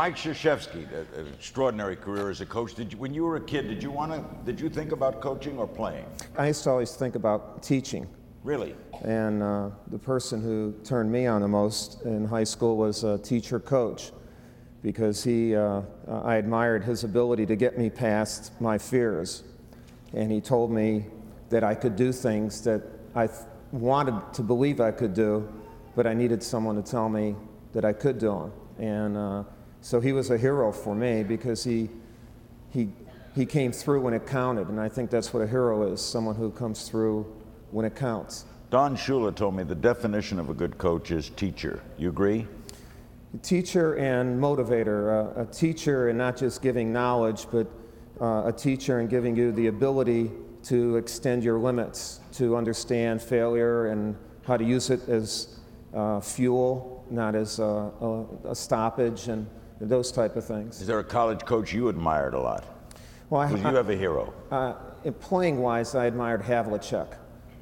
Mike Krzyzewski, an extraordinary career as a coach. Did you, when you were a kid, did you want to? Did you think about coaching or playing? I used to always think about teaching. Really? And uh, the person who turned me on the most in high school was a teacher coach because he, uh, I admired his ability to get me past my fears. And he told me that I could do things that I th- wanted to believe I could do, but I needed someone to tell me that I could do them. And uh, so he was a hero for me because he, he, he came through when it counted. And I think that's what a hero is someone who comes through when it counts. Don Shula told me the definition of a good coach is teacher. You agree? teacher and motivator. Uh, a teacher and not just giving knowledge, but uh, a teacher and giving you the ability to extend your limits, to understand failure and how to use it as uh, fuel, not as a, a, a, stoppage, and those type of things. Is there a college coach you admired a lot? Well, I, you have a hero? Uh, playing wise, I admired Havlicek.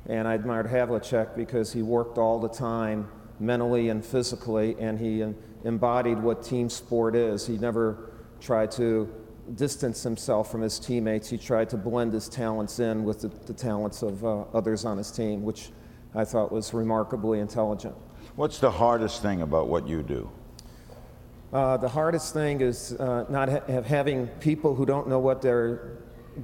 And I admired Havlicek because he worked all the time, mentally and physically, and he embodied what team sport is. He never tried to distance himself from his teammates. He tried to blend his talents in with the, the talents of uh, others on his team, which I thought was remarkably intelligent. What's the hardest thing about what you do? Uh, the hardest thing is uh, not ha- having people who don't know what they're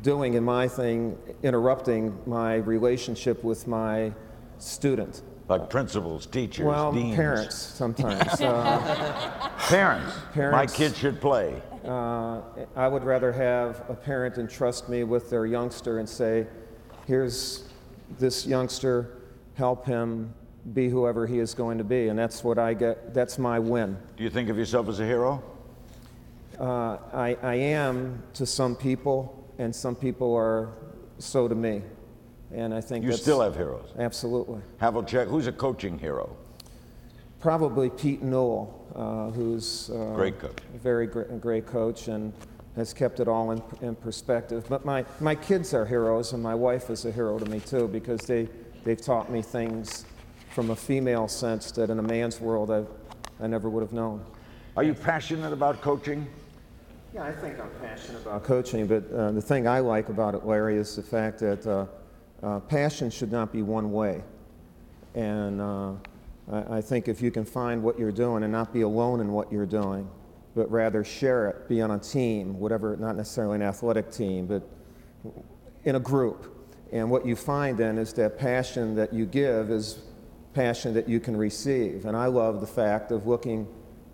doing in my thing, interrupting my relationship with my student. Like principals, teachers, well, deans. parents sometimes. uh, parents. parents. My kids should play. Uh, I would rather have a parent entrust me with their youngster and say, "Here's this youngster. Help him be whoever he is going to be," and that's what I get. That's my win. Do you think of yourself as a hero? Uh, I, I am to some people and some people are so to me. And I think you still have heroes. Absolutely. Havlicek, who's a coaching hero? Probably Pete Newell, uh, who's uh, great coach, a very great, great coach, and has kept it all in, in perspective. But my, my kids are heroes, and my wife is a hero to me too, because they, they've taught me things from a female sense that in a man's world I, I never would have known. Are you passionate about coaching? Yeah, I think I'm passionate about coaching, but uh, the thing I like about it, Larry, is the fact that uh, uh, passion should not be one way. And uh, I, I, think if you can find what you're doing and not be alone in what you're doing, but rather share it, be on a team, whatever, not necessarily an athletic team, but in a group. And what you find then is that passion that you give is passion that you can receive. And I love the fact of looking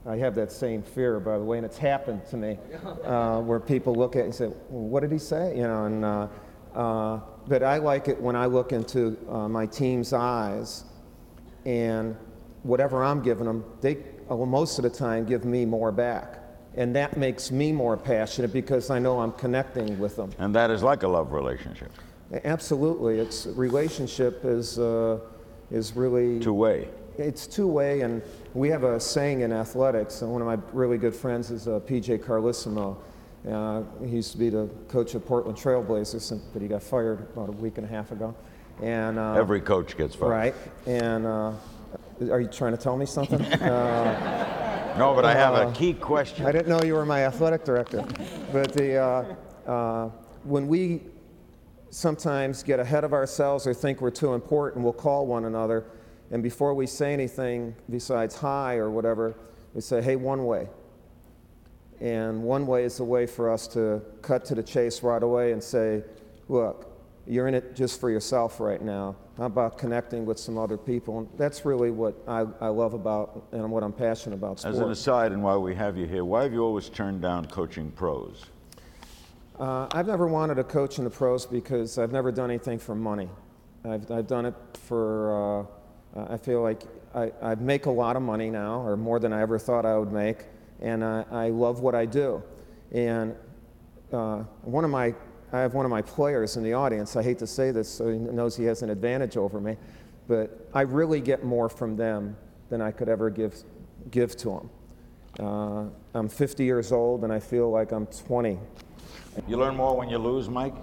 I have that same fear, by the way, and it's happened to me, uh, where people look at it and say, well, "What did he say?" You know, and uh, uh, but I like it when I look into uh, my team's eyes, and whatever I'm giving them, they well, most of the time give me more back, and that makes me more passionate because I know I'm connecting with them. And that is like a love relationship. Absolutely, it's relationship is uh, is really two way it's two way, and we have a saying in athletics. And one of my really good friends is uh, PJ Carlesimo. Uh, he used to be the coach of Portland Trailblazers, but he got fired about a week and a half ago. And uh, every coach gets fired. Right. And uh, are you trying to tell me something? Uh, no, but I have a uh, key question. I didn't know you were my athletic director. But the when we sometimes get ahead of ourselves or think we're too important, we'll call one another and before we say anything besides hi or whatever, we say, hey, one way. And one way is a way for us to cut to the chase right away and say, look, you're in it just for yourself right now. How about connecting with some other people? And that's really what I, I love about and what I'm passionate about. Sport. As an aside, and while we have you here, why have you always turned down coaching pros? Uh, I've never wanted to coach in the pros because I've never done anything for money. I've, I've done it for. Uh, I feel like I, I, make a lot of money now, or more than I ever thought I would make, and I, I love what I do. And uh, one of my, I have one of my players in the audience. I hate to say this, so he knows he has an advantage over me, but I really get more from them than I could ever give, give to them. Uh, I'm 50 years old, and I feel like I'm 20. You learn more when you lose, Mike.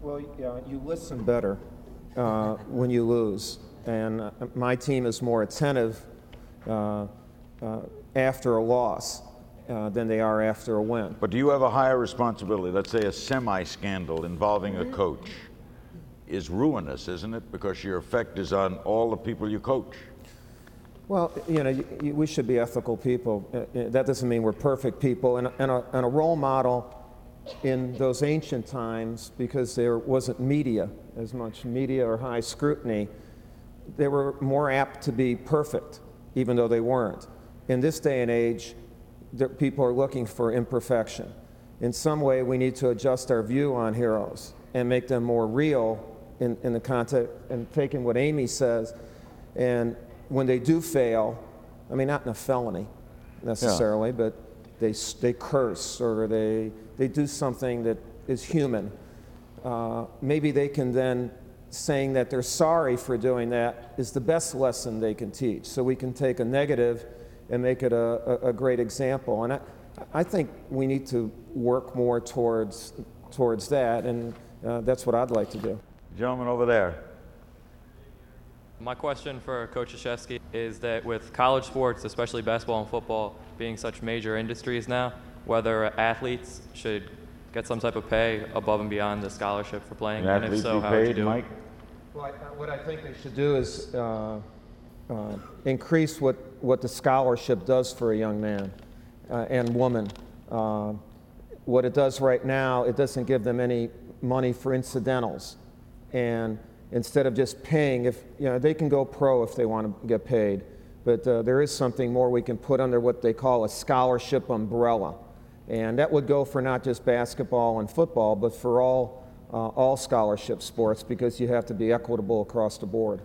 Well, yeah, you listen better uh, when you lose and uh, my team is more attentive uh, uh, after a loss. uh, than they are after a win. But do you have a higher responsibility? Let's say a semi scandal involving a coach is ruinous, isn't it? Because your effect is on all the people you coach. Well, you know, you, you, we should be ethical people. Uh, uh, that doesn't mean we're perfect people. And, and, a, and a role model in those ancient times, because there wasn't media, as much media or high scrutiny, they were more apt to be perfect, even though they weren't. In this day and age, people are looking for imperfection. In some way, we need to adjust our view on heroes and make them more real in, in the context, and taking what Amy says, and when they do fail, I mean, not in a felony necessarily, but they, they curse or they, they do something that is human, uh, maybe they can then, saying that they're sorry for doing that is the best lesson they can teach. So we can take a negative and make it a, a, a great example. And I, I think we need to work more towards, towards that, and uh, that's what I'd like to do. Gentleman over there. My question for Coach Krzyzewski is that with college sports, especially basketball and football, being such major industries now, whether athletes should get some type of pay above and beyond the scholarship for playing, Can and if so, be how would you paid, do Mike? it? Well, I- what I think they should do is uh, uh, increase what, what the scholarship does for a young man uh, and woman. Uh, what it does right now, it doesn't give them any money for incidentals. And instead of just paying, if you know, they can go pro if they want to get paid, but uh, there is something more we can put under what they call a scholarship umbrella. And that would go for not just basketball and football, but for all, uh, all scholarship sports because you have to be equitable across the board.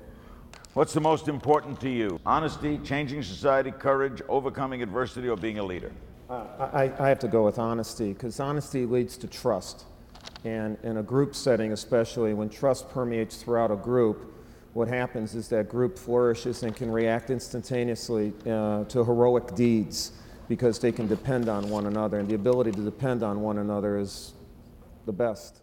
What's the most important to you? Honesty, changing society, courage, overcoming adversity, or being a leader? Uh, I, I have to go with honesty because honesty leads to trust. And in a group setting, especially when trust permeates throughout a group, what happens is that group flourishes and can react instantaneously uh, to heroic deeds because they can depend on one another. And the ability to depend on one another is the best.